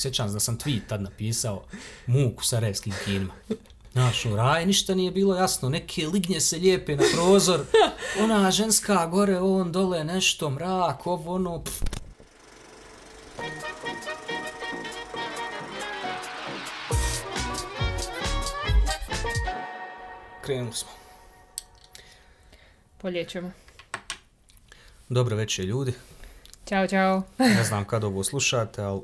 Sjećam da sam tweet tad napisao muku sarajevskim kinima. Znaš, u raj ništa nije bilo jasno, neke lignje se lijepe na prozor, ona ženska gore, on dole, nešto, mrak, ovo, ono, pff. Krenuli smo. Poljećemo. Dobro večer ljudi. Ćao, čao. Ne znam kad ovo slušate, ali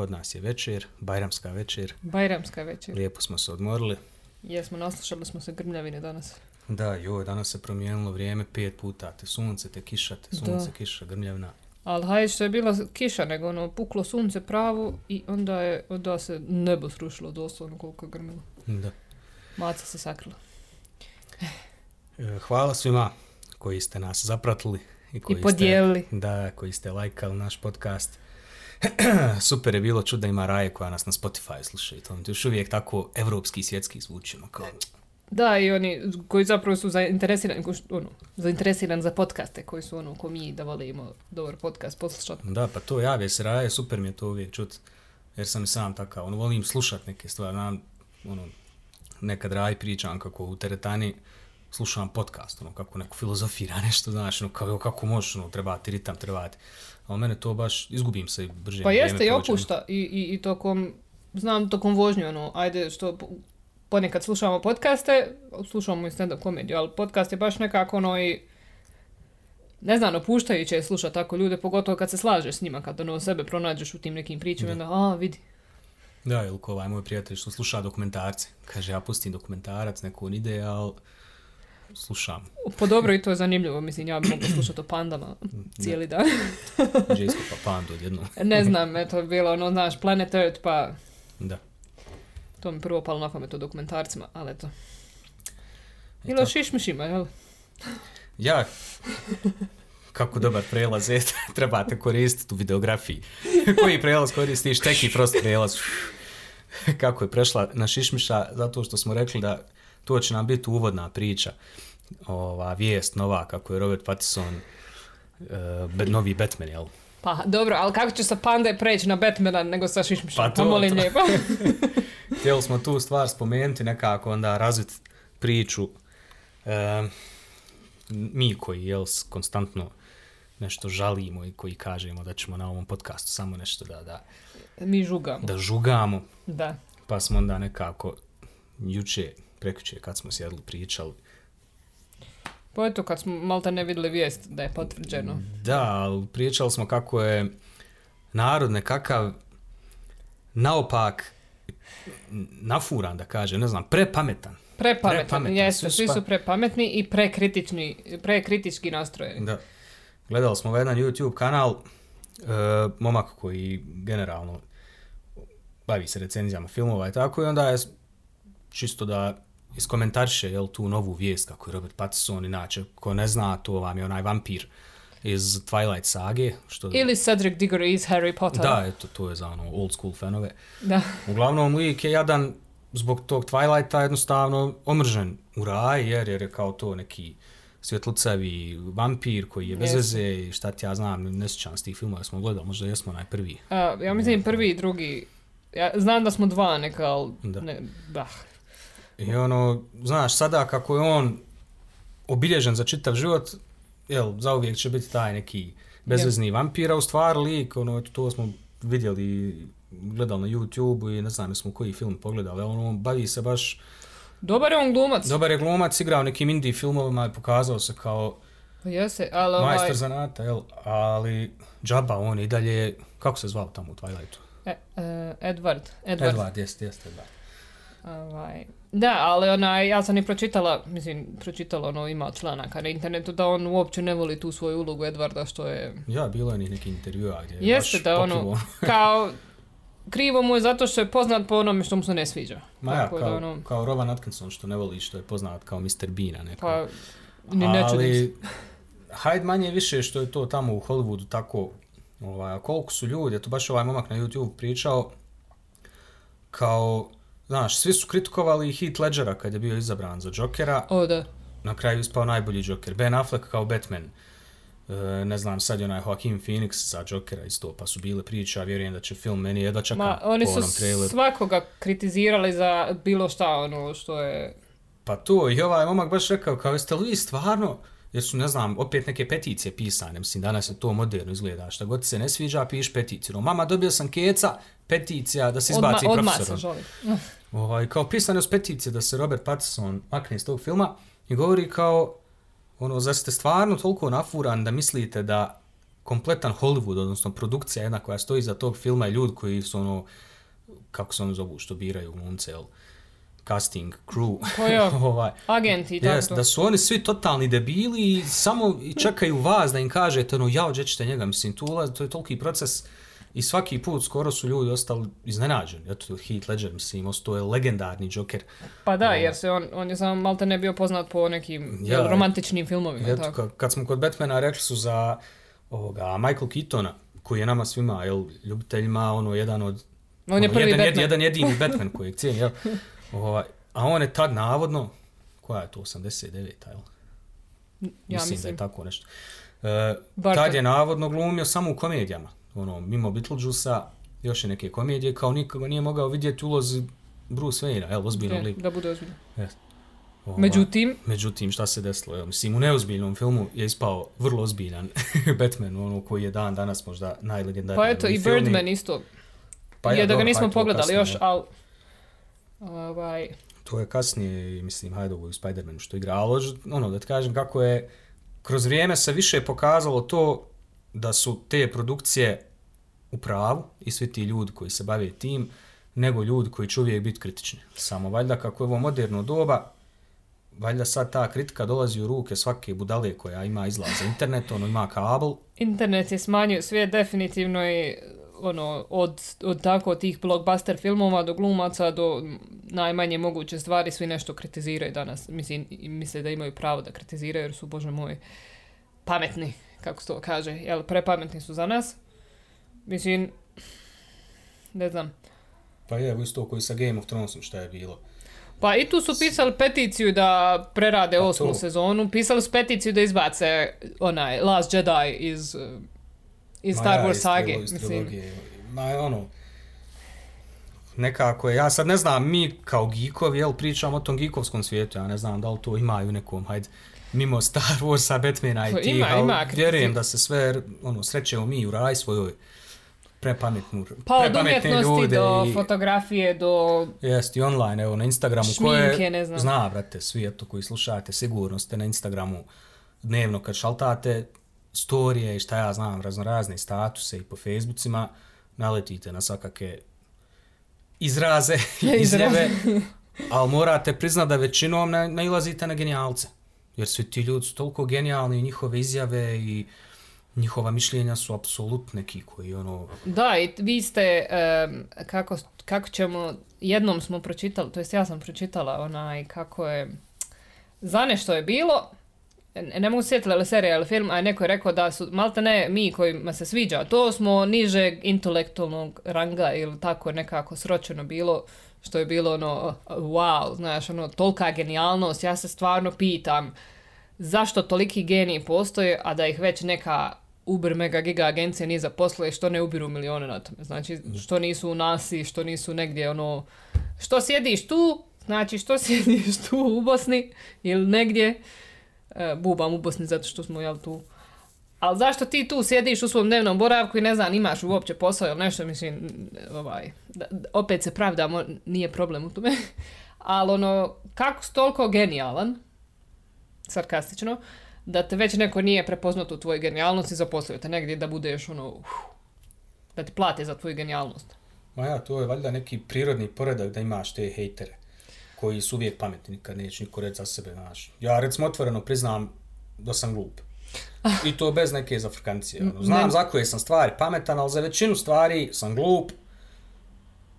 kod nas je večer, bajramska večer. Bajramska večer. Lijepo smo se odmorili. Jesmo, naslušali smo se grmljavine danas. Da, joj, danas se promijenilo vrijeme pet puta. Te sunce, te kiša, te sunce, Da. kiša, grmljavna. Ali hajde što je bila kiša, nego ono, puklo sunce pravo i onda je, onda se nebo srušilo doslovno koliko je grmilo. Da. Maca se sakrila. E, Hvala svima koji ste nas zapratili. I, koji I podijelili. Ste, da, koji ste lajkali naš podcast. Super je bilo čuda ima Raje koja nas na Spotify sluša i to još uvijek tako evropski i svjetski zvuči. ono, Kao, Da, i oni koji zapravo su zainteresirani, ko što- ono, zainteresirani za podcaste, koji su ono, ko mi da volimo dobar podcast poslušati. da, pa to jave se Raje, super mi je to uvijek čut. Jer sam i sam takav, ono, volim slušat neke stvari. Nam, ono, nekad Raj pričam kako u teretani slušam podcast, ono, kako neko filozofira nešto, znaš, ono, kao, kako možeš, ono, trebati ritam, trebati. Ali mene to baš, izgubim se i brže. Pa jeste i opušta i, i, i tokom, znam tokom vožnje, ono, ajde što po- ponekad slušamo podcaste, slušamo i stand-up komediju, ali podcast je baš nekako ono i ne znam, opuštajuće je slušati tako ljude, pogotovo kad se slažeš s njima, kad ono sebe pronađeš u tim nekim pričama, onda, a, vidi. Da, ili ko ovaj moj prijatelj što sluša dokumentarce. Kaže, ja pustim dokumentarac, neko on ide, ali slušam. Po dobro i to je zanimljivo, mislim, ja mogla slušati o pandama cijeli dan. Džejsko pa pandu odjednom. ne znam, eto, bilo ono, znaš, Planet Earth, pa Da. to mi prvo palo na pamet o dokumentarcima, ali eto. Ili tako. o šišmišima, jel? Ja, kako dobar prelaz je, trebate koristiti u videografiji. Koji prelaz koristiš? Teki prost prelaz. kako je prešla na Šišmiša, zato što smo rekli da to će nam biti uvodna priča. Ova vijest nova, kako je Robert Pattinson uh, novi Batman, jel? Pa dobro, ali kako će sa pande preći na Batmana nego sa šišmišom? Pa to- molim to. lijepo. Htjeli smo tu stvar spomenuti, nekako onda razviti priču. E, mi koji jel, konstantno nešto žalimo i koji kažemo da ćemo na ovom podcastu samo nešto da, da, Mi žugamo. da žugamo, Da. pa smo onda nekako juče, prekjuče kad smo sjedli pričali. Pa eto kad smo malta ne vidjeli vijest da je potvrđeno. Da, ali pričali smo kako je narod nekakav naopak nafuran, da kaže, ne znam, prepametan. Prepametan, Prepametan, jesu, svi su pa- prepametni i prekritični, prekritički nastrojeni. Da. Gledali smo ovaj jedan YouTube kanal, e, momak koji generalno bavi se recenzijama filmova i tako i onda je čisto da iskomentariše jel, tu novu vijest kako je Robert Pattinson, inače ko ne zna to vam je onaj vampir iz Twilight sage. Što, Ili Cedric Diggory iz Harry Potter. Da, eto, to je za ono old school fanove. Da. Uglavnom, lik je jadan zbog tog Twilighta jednostavno omržen u raj, jer, je kao to neki svjetlucavi vampir koji je bez veze i šta ti ja znam, ne sjećam s tih filmova smo gledali, možda jesmo onaj prvi. A, ja mislim prvi i drugi. Ja znam da smo dva neka, ali Da. ne, da. I ono, znaš, sada kako je on obilježen za čitav život, jel, zauvijek će biti taj neki bezvezni vampir, a u stvari lik, ono, to smo vidjeli, gledali na YouTube i ne znam, smo koji film pogledali, ali ono, bavi se baš Dobar je on glumac. Dobar je glumac, igrao nekim indie filmovima i pokazao se kao Pa Jese, ali ovaj, majstor zanata, jel? Ali džaba, on i dalje, kako se zvao tamo u Twilightu? e, e, Edward. Edward. Edward, jeste, jeste, Edward. Ovaj, da, ali onaj, ja sam i pročitala, mislim, pročitala ono, ima članaka na internetu da on uopće ne voli tu svoju ulogu Edvarda, što je, Ja, bilo je ni neki intervjua gdje je jeste baš da ono, kao, krivo mu je zato što je poznat po onome što mu se ne sviđa. Ma ja, Tako da kao, ono, kao Rowan Atkinson, što ne voli, što je poznat kao Mr. Bean, a neko. pa, ni. Ali, hajde manje više što je to tamo u Hollywoodu tako, ovaj, koliko su ljudi, eto baš ovaj momak na YouTube pričao, kao, znaš, svi su kritikovali Heath Ledgera kad je bio izabran za Jokera, O, da. na kraju ispao najbolji Joker. Ben Affleck kao Batman. E, ne znam, sad je onaj Joaquin Phoenix za Jokera isto, pa su bile priče, a vjerujem da će film meni jedva čekam Ma, oni po su traileru. svakoga kritizirali za bilo šta ono što je... Pa to, i ovaj momak baš rekao, kao jeste li vi stvarno, jer su, ne znam, opet neke peticije pisane, mislim, danas je to moderno izgleda, šta god se ne sviđa, piš peticiju. No, mama, dobio sam keca, peticija da se izbaci Odma, odmah profesor. se žali. Ovaj, kao pisane su peticije da se Robert Pattinson makne iz tog filma i govori kao, ono, zar ste stvarno toliko nafuran da mislite da kompletan Hollywood, odnosno produkcija jedna koja stoji za tog filma i ljudi koji su ono, kako se ono zovu, što biraju glumce, jel, casting, crew, Pa ja. ovaj, Agenti i Yes, da su oni svi totalni debili i samo čekaju vas da im kažete ono, jao, gdje ćete njega, mislim, tu ulaz, to je toliki proces svaki put skoro su ljudi ostali iznenađeni. Eto, Heath Ledger, mislim, ostao je legendarni Joker. Pa da, jer se on, on je samo malte ne bio poznat po nekim Ja, romantičnim filmovima. Eto, tako. ka- kad smo kod Batmana rekli su za ovoga, Michael Keatona, koji je nama svima, jel, ljubiteljima, ono, jedan od... On je ono, prvi jedan, Batman. jedan jedini Batman kojeg cijen, jel? Ovaj, a on je tad navodno, koja je to, 89 jel? Ja mislim, da mislim. je tako nešto. E, tad je navodno glumio samo u komedijama. Ono, mimo Beetlejuice-a, još je neke komedije, kao nikoga nije mogao vidjeti ulozi Bruce Wayne-a, jel, ozbiljnog lika. da bude ozbiljno. Ovaj, Međutim, Međutim, šta se desilo? Evo, mislim, u neozbiljnom filmu je ispao vrlo ozbiljan Batman, ono koji je dan danas možda najlegendarniji. pa eto i Birdman isto. Pa je da ga nismo hajde, pogledali kasnije, još, ja. ali... Ovaj, To je kasnije, mislim, Hajdovo u Spider-Manu što igra, ali ono, da ti kažem kako je kroz vrijeme se više pokazalo to da su te produkcije u pravu i svi ti ljudi koji se bave tim, nego ljudi koji će uvijek biti kritični. Samo valjda kako je ovo moderno doba, valjda sad ta kritika dolazi u ruke svake budale koja ima izlaz za internet, ono ima kabel, internet je smanjio svijet definitivno i ono, od, od tako tih blockbuster filmova do glumaca do najmanje moguće stvari svi nešto kritiziraju danas. Mislim, misle da imaju pravo da kritiziraju jer su, bože moj, pametni, kako se to kaže. Jel, prepametni su za nas. Mislim, ne znam. pa je evo isto koji sa Game of Thronesom šta je bilo. Pa i tu su pisali peticiju da prerade Pa osmu to. sezonu. Pisali su peticiju da izbace onaj Last Jedi iz, iz Ma Star ja, Wars sage. Mislim. Ma ono, nekako je, ja sad ne znam, mi kao geekovi, jel, pričamo o tom geekovskom svijetu, ja ne znam da li to ima i u nekom, hajde, mimo Star Warsa, Batmana i Pa tih, ima, ali ima vjerujem da se sve, ono, srećemo mi u raj svojoj prepametnu, Pa prepametne ljude do i, fotografije, do... jest, i online, evo, na Instagramu, Šminke, koje, ne znam. zna, brate, svi, eto, koji slušate, sigurno ste na Instagramu dnevno kad šaltate storije i šta ja znam, razno razne statuse i po Facebookima, naletite na svakake izraze, izjave, ali morate priznat da većinom na, nailazite na genijalce. Jer svi ti ljudi su toliko genijalni i njihove izjave i njihova mišljenja su apsolut neki koji ono... Da, i vi ste, em, kako, kako ćemo, jednom smo pročitali, to jest ja sam pročitala onaj kako je, za nešto je bilo, ne mogu sjetiti li serija ili film, a neko je rekao da su, malte ne, mi kojima se sviđa, to smo nižeg intelektualnog ranga ili tako nekako sročeno bilo, što je bilo ono, wow, znaš, ono, tolika genijalnost, ja se stvarno pitam, zašto toliki geniji postoje, a da ih već neka uber mega giga agencija nije zaposlila i što ne ubiru milione na tome. Znači, što nisu u nasi, što nisu negdje ono... Što sjediš tu, znači što sjediš tu u Bosni ili negdje, e, bubam u Bosni zato što smo jel tu. Ali zašto ti tu sjediš u svom dnevnom boravku i ne znam, imaš uopće posao ili nešto, mislim, ovaj, da, opet se pravdamo, nije problem u tome. Ali ono, kako si toliko genijalan, sarkastično, da te već neko nije prepoznat u tvojoj genijalnosti i zaposlio te negdje da budeš ono, uf, da ti plate za tvoju genijalnost. Ma ja, to je valjda neki prirodni poredak da imaš te hejtere koji su uvijek pametni, nikad neće niko reći za sebe, znaš. Ja recimo otvoreno priznam da sam glup. I to bez neke zafrkancije. Ono. Znam Ne. za koje sam stvari pametan, ali za većinu stvari sam glup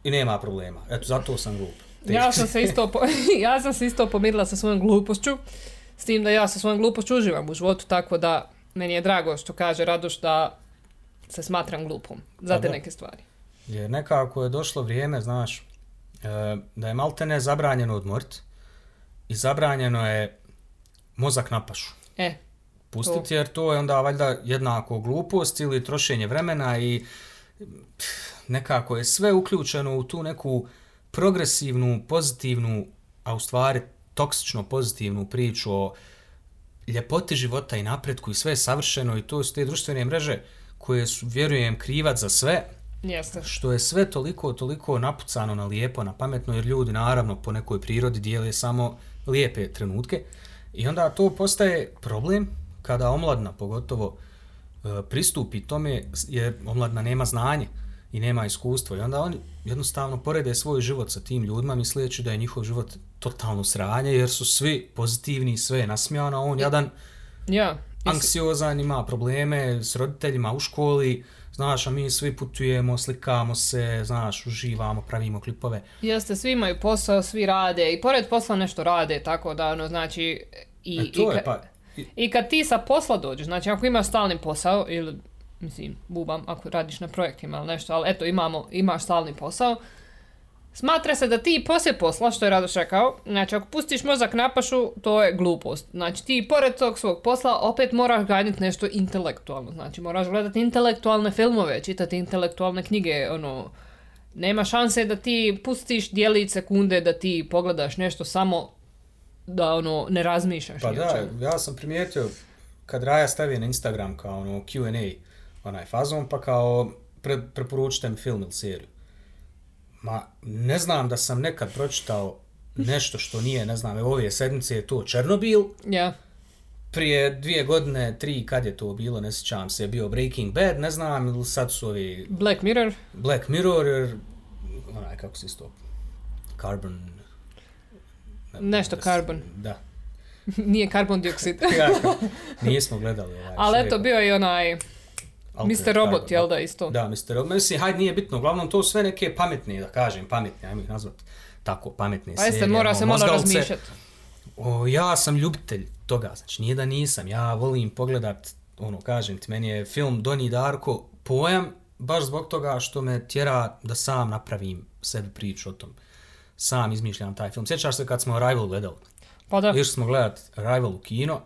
i nema problema. Eto, zato sam glup. Ja sam se isto, po, ja sam se isto pomirila sa svojom glupošću, s tim da ja sa svojom glupošću uživam u životu, tako da meni je drago što kaže Radoš da se smatram glupom za te neke stvari. Jer nekako je došlo vrijeme, znaš, e, da je maltene zabranjeno odmorit i zabranjeno je mozak na pašu. E, pustiti, jer to je onda valjda jednako glupost ili trošenje vremena i nekako je sve uključeno u tu neku progresivnu, pozitivnu, a u stvari toksično pozitivnu priču o ljepoti života i napretku i sve je savršeno i to su te društvene mreže koje su, vjerujem, krivac za sve, Jeste. što je sve toliko, toliko napucano na lijepo, na pametno, jer ljudi naravno po nekoj prirodi dijele samo lijepe trenutke i onda to postaje problem kada omladna pogotovo e, pristupi tome jer omladna nema znanje i nema iskustvo i onda oni jednostavno porede svoj život sa tim ljudima misleći da je njihov život totalno sranje jer su svi pozitivni, sve je nasmijano, on jadan Ja. Anksiozan, ima probleme s roditeljima u školi, znaš, a mi svi putujemo, slikamo se, znaš, uživamo, pravimo klipove. Jeste, svi imaju posao, svi rade i pored posla nešto rade, tako da, ono, znači... I, E, to i, je pa... i- kad ti sa posla dođeš, znači ako imaš stalni posao ili, mislim, bubam, ako radiš na projektima ili nešto, ali eto, imamo, imaš stalni posao, smatra se da ti poslije posla, što je Radoš rekao, znači ako pustiš mozak na pašu, to je glupost. Znači ti pored tog svog posla opet moraš ganjati nešto intelektualno, znači moraš gledati intelektualne filmove, čitati intelektualne knjige, ono, nema šanse da ti pustiš dijelić sekunde da ti pogledaš nešto samo da ono ne razmišljaš. Pa da, ja sam primijetio kad Raja stavi na Instagram kao ono Q&A, onaj fazon, pa kao pre, preporučite mi film ili seriju. Ma, ne znam da sam nekad pročitao nešto što nije, ne znam, evo ove sedmice je to Černobil, Ja. prije dvije godine, tri, kad je to bilo, ne sjećam se, je bio Breaking Bad, ne znam, ili sad su ovi Black Mirror. Black Mirror, jer, onaj, kako se isto, Carbon... Nešto carbon. Da. Nije karbon dioksid. Nismo gledali ovaj. Ali eto, bio je onaj Mr. Robot, jel da, isto? Da, Mr. Robot. Mislim, hajde, nije bitno. Uglavnom, to sve neke pametne, da kažem, pametne, ajmo ih nazvati tako, pametne Pa jeste, serije. mora ono, se malo razmišljati. O, ja sam ljubitelj toga, znači nije da nisam, ja volim pogledat, ono, kažem ti, meni je film Doni Darko pojam, baš zbog toga što me tjera da sam napravim sebi priču o tom. Sam izmišljam taj film. Sjećaš se kad smo Arrival gledali? Pa da. Išli smo gledat Arrival u kino,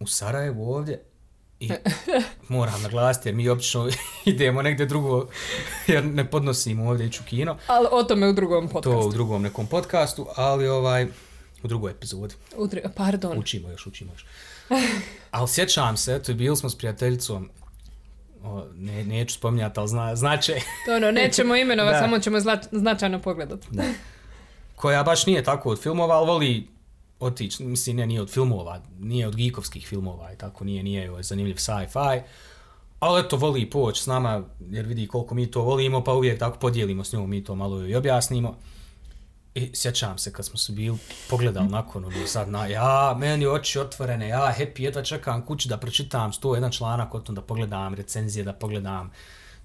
u Sarajevu ovdje, i moram naglasiti jer mi obično idemo negdje drugo jer ne podnosimo ovdje u kino. Ali o tome u drugom To podcastu. u drugom nekom podcastu, ali ovaj, u drugoj epizodi. U dru- Pardon. Učimo još, učimo još. Ali sjećam se, eto, i bili smo s prijateljicom, o, ne, neću spominjati, ali zna, znače, To ono, nećemo imenovati, Da. samo ćemo zla- značajno pogledati. koja baš nije tako od filmova, ali voli otići, mislim, ne, nije od filmova, nije od geekovskih filmova i tako, nije, nije joj zanimljiv sci-fi, ali eto, voli poći s nama, jer vidi koliko mi to volimo, pa uvijek tako podijelimo s njom, mi to malo joj objasnimo. I sjećam se kad smo se bili pogledali nakon, ono sad, na, ja, meni oči otvorene, ja happy, jedva čekam kući da pročitam 101 članak o tom, da pogledam recenzije, da pogledam,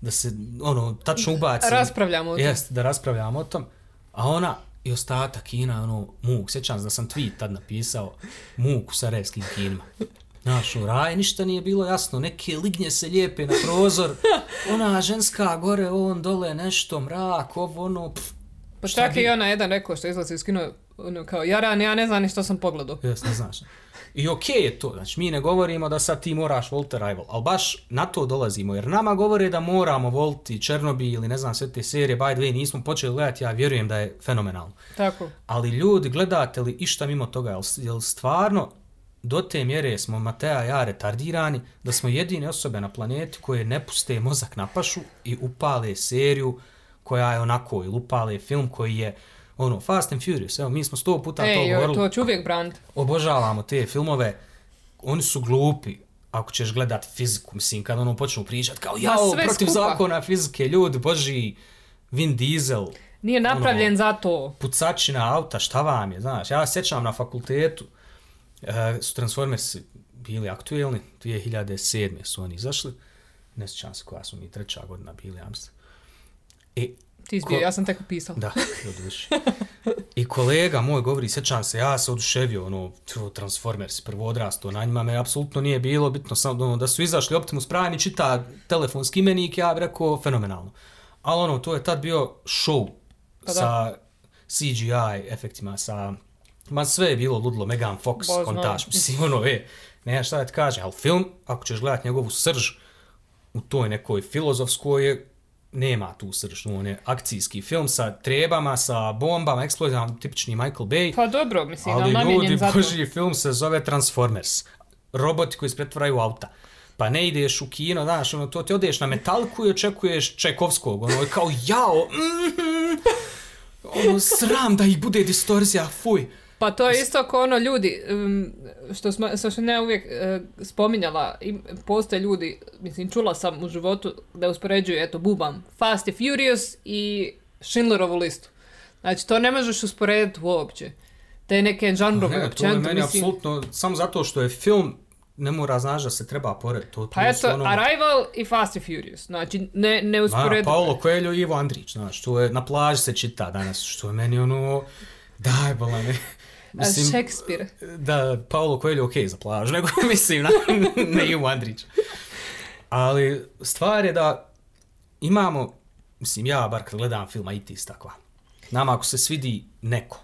da se, ono, tačno ubacim. Raspravljamo o tom. Jest, da raspravljamo o tom. A ona i ostatak kina, ono, muk. Sjećam se da sam tweet tad napisao, muk u sarajevskim kinima. Znaš, u raj ništa nije bilo jasno, neke lignje se lijepe na prozor, ona ženska gore, on dole, nešto, mrak, ovo, ono, pff, Pa Šta čak bi- i ona jedan rekao što izlazi iz kino, ono kao, Jaran, ja ne znam ni što sam pogledao. jes, ne znaš. I okej je to, znači mi ne govorimo da sad ti moraš voliti Arrival, ali baš na to dolazimo, jer nama govore da moramo voliti Černobil ili ne znam sve te serije, by the way, nismo počeli gledati, ja vjerujem da je fenomenalno. Tako. Ali ljudi, gledate li išta mimo toga, jel, jel stvarno do te mjere smo Matea i ja retardirani da smo jedine osobe na planeti koje ne puste mozak na pašu i upale seriju koja je onako, ili upale film koji je ono, Fast and Furious, evo, mi smo sto puta to Ej, govorili, to ću uvijek braniti. obožavamo te filmove, oni su glupi, ako ćeš gledat fiziku, mislim, kad ono počnu pričat, kao, jao, sve protiv skupa. zakona fizike, ljudi, boži, Vin Diesel, Nije napravljen Ono- za to. pucačina auta, šta vam je, znaš, ja sjećam na fakultetu, e, su Transformersi bili aktuelni, 2007. su oni izašli, ne sjećam se koja su mi treća godina bili, ja mislim. I, Ti Ko- zbio, ja sam tek upisao. da. I kolega moj govori, sjećam se, ja se oduševio, ono, Transformers, prvo odrasto, na njima me apsolutno nije bilo bitno, samo ono, da su izašli Optimus Prime i čita telefonski imenik, ja bih rekao, fenomenalno. Ali ono, to je tad bio show Pa da. sa CGI efektima, sa Ma sve je bilo ludilo, Megan Fox, znam. kontaž, mislim, ono, e, nema šta da ti kaže, ali film, ako ćeš gledat njegovu srž u toj nekoj filozofskoj, je, nema tu srž, on je akcijski film sa trebama, sa bombama, eksplozijama, tipični Michael Bay, Pa dobro, mislim, ali, namijenjen ljudi, za to. boži film se zove Transformers, roboti koji se pretvaraju auta. Pa ne ideš u kino, znaš, ono, to ti odeš na metalku i očekuješ Čajkovskog, ono, kao jao, mm, ono, sram da ih bude distorzija, fuj. Pa to je isto kao ono ljudi, što, smo, što sam ja uvijek uh, spominjala, postoje ljudi, mislim čula sam u životu da uspoređuju, eto bubam, Fast and Furious i Schindlerovu listu. Znači to ne možeš usporediti uopće. Te neke žanrove, Ne, općenito, meni mislim. apsolutno, samo zato što je film, ne mora znaš da se treba porediti. To, Pa eto, ono- Arrival i Fast and Furious. Znači, ne, ne Ma, usporedivo. Paolo Coelho i Ivo Andrić, znaš, to je, na plaži se čita danas, što je meni ono, daj bolane. A Shakespeare. da, Paolo Coelho ok za plažu, nego mislim na, na Ivo Andrić. Ali stvar je da imamo, mislim ja bar kad gledam film, a i ti takva. Nama ako se svidi neko,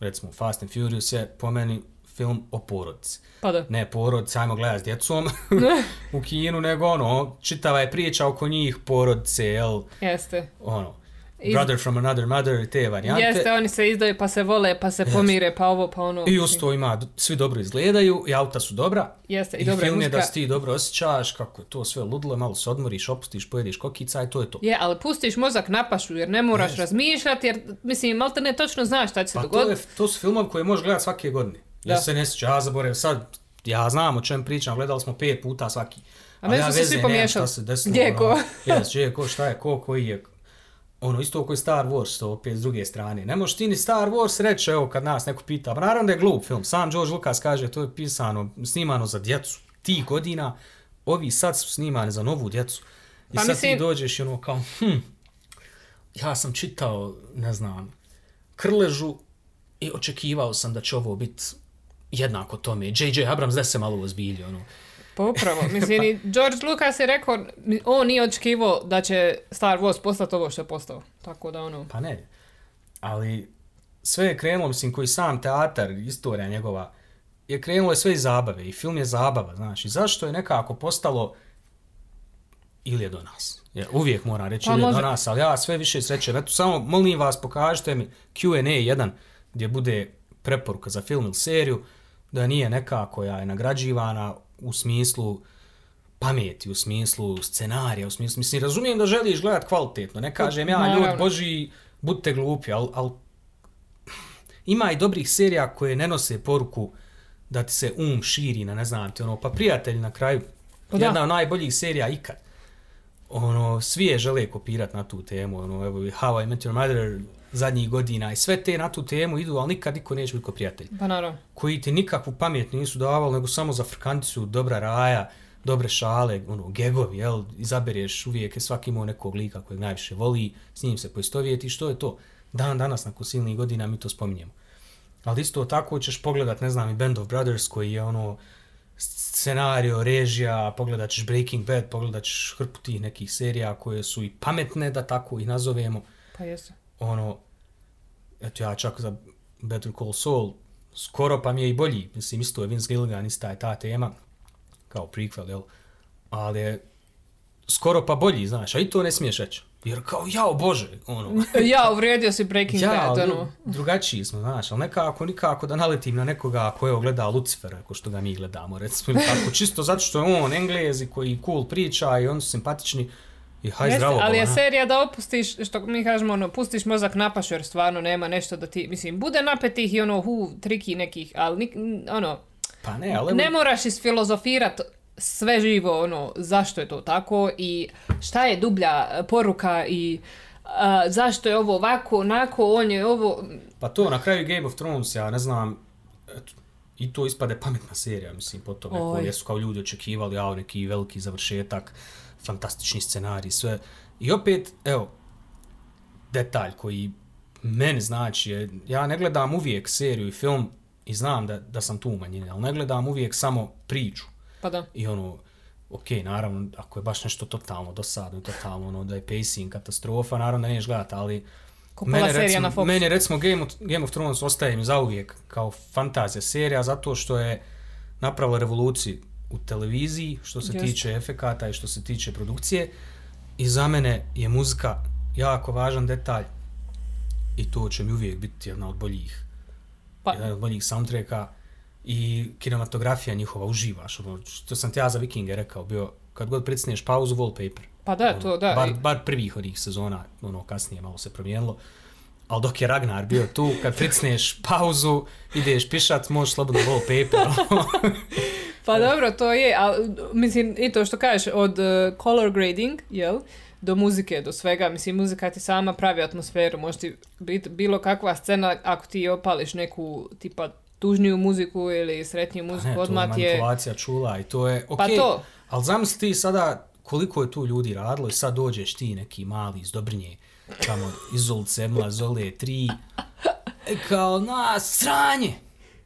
recimo Fast and Furious je po meni film o porodici. Pa da. Ne porodici, ajmo gledat s djecom u kinu, nego ono, čitava je priča oko njih, porodice, jel, Jeste. ono, Iz- brother from another mother i te varijante. Jeste, oni se izdaju pa se vole, pa se pomire, pa ovo, pa ono. I uz to ima, svi dobro izgledaju, i auta su dobra. Jeste, i I, dobra je film je muzika. da se ti dobro osjećaš, kako je to sve ludilo, malo se odmoriš, opustiš, pojedeš kokica i to je to. Je, ali pustiš mozak na pašu jer ne moraš razmišljati jer, mislim, malte ne točno znaš šta će se Pa to, dogoditi. je, to su filmovi koje možeš gledati svake godine. Ja Da. se ne sjećam, ja zaboravim sad, ja znam o čem pričam, gledali smo pet puta svaki. A meni su se veze svi pomiješali. se Gdje je ko? ono, Jes, gdje je ko, šta je ko, koji je. Ono, isto koji Star Wars, to opet s druge strane. Ne možeš ti ni Star Wars reći, evo, kad nas neko pita. Pa naravno da je glup film. Sam George Lucas kaže, to je pisano, snimano za djecu. Ti godina, ovi sad su snimani za novu djecu. I Pa sad mislim- ti dođeš i ono kao, hm, ja sam čitao, ne znam, Krležu i očekivao sam da će ovo biti jednako tome. J.J. Abrams da se malo ozbilji, ono. Pa upravo, mislim, i George Lucas je rekao, on nije očekivao da će Star Wars postati ovo što je postao. Tako da ono, Pa ne. Ali sve je krenulo, mislim, koji sam teatar, istorija njegova, je krenulo je sve iz zabave i film je zabava, znaš. I zašto je nekako postalo ili je do nas? Ja, uvijek moram reći Pa ili je može. do nas, ali ja sve više srećem. Eto, samo molim vas, pokažite mi Q&A jedan gdje bude preporuka za film ili seriju, da nije neka koja je nagrađivana u smislu pameti, u smislu scenarija, u smislu, mislim, razumijem da želiš gledat kvalitetno, ne kažem ja, Naravno. ljudi, boži, budite glupi, ali al, ima i dobrih serija koje ne nose poruku da ti se um širi na, ne znam ti, ono, pa prijatelj na kraju, Pa da. jedna od najboljih serija ikad. Ono, svi je žele kopirati na tu temu, ono, evo, How I Met Your Mother zadnjih godina i sve te na tu temu idu, ali nikad niko neće biti ko prijatelj pa naravno. koji ti nikakvu pamet nisu davali, nego samo za frkanticu, dobra raja, dobre šale, ono, gegovi, jel, izabereš uvijek je svaki imao nekog lika kojeg najviše voli, s njim se poistovijeti, što je to? Dan danas, nakon silnih godina, mi to spominjemo. Ali isto tako ćeš pogledat, ne znam, i Band of Brothers, koji je ono, scenario, režija, pogledat ćeš Breaking Bad, pogledat ćeš hrpu tih nekih serija koje su i pametne, da tako ih nazovemo, Pa jesu. Ono, eto ja čak za Better Call Saul, skoro pa mi je i bolji, mislim isto je Vince Gilligan, ista je ta tema, kao prequel, jel? Ali je skoro pa bolji, znaš, a i to ne smiješ reći. Jer kao, jao bože, ono, Ja, uvrijedio si Breaking ja, Bad, ono. drugačiji smo, znaš, ali nekako, nikako da naletim na nekoga ko je gleda Lucifera, ako što ga mi gledamo, recimo, tako, čisto zato što je on englezi koji cool priča i oni su simpatični i haj zdravo, ali je serija da opustiš, što mi kažemo, ono, pustiš mozak na pašu jer stvarno nema nešto da ti, mislim, bude napetih i ono, hu, triki nekih, ali ono, Pa ne, ali... ne moraš isfilozofirat sve živo, ono, zašto je to tako i šta je dublja poruka i a, zašto je ovo ovako, onako, on je ovo, Pa to, na kraju Game of Thrones, ja ne znam, i to ispade pametna serija, mislim, po tome, su kao ljudi očekivali, ja, neki veliki završetak, fantastični scenarij, sve. I opet, evo, detalj koji meni znači ja ne gledam uvijek seriju i film i znam da, da sam tu u manjini, ali ne gledam uvijek samo priču. pa da, I ono, ok, naravno, ako je baš nešto totalno dosadno, totalno ono, da je pacing katastrofa, naravno da neš gledati, ali Ko pola Mene, serija recimo, na Foxu. meni recimo Game of, Game of Thrones ostaje mi zauvijek kao fantazija serija zato što je napravila revoluciju u televiziji što se Jeste. tiče efekata i što se tiče produkcije i za mene je muzika jako važan detalj i to će mi uvijek biti jedna od boljih Pa, jedan od boljih soundtracka i kinematografija njihova uživaš ono, što sam ti ja za Vikinge rekao bio kad god pritisneš pauzu wallpaper pa da, to da. bar, bar prvih onih sezona, ono kasnije malo se promijenilo. Ali dok je Ragnar bio tu, kad pricneš pauzu, ideš pišat, možeš slobodno wallpaper. Pa dobro, to je, ali mislim i to što kažeš od uh, color grading, jel, do muzike, do svega, mislim muzika ti sama pravi atmosferu, može ti biti bilo kakva scena ako ti opališ neku tipa tužniju muziku ili sretniju muziku, ne, to je odmah je... manipulacija čula i to je ok. Pa to. Ali zamisli ti sada koliko je tu ljudi radilo i sad dođeš ti neki mali iz Dobrnje, tamo iz ulice Mla Zole 3, e, kao na sranje,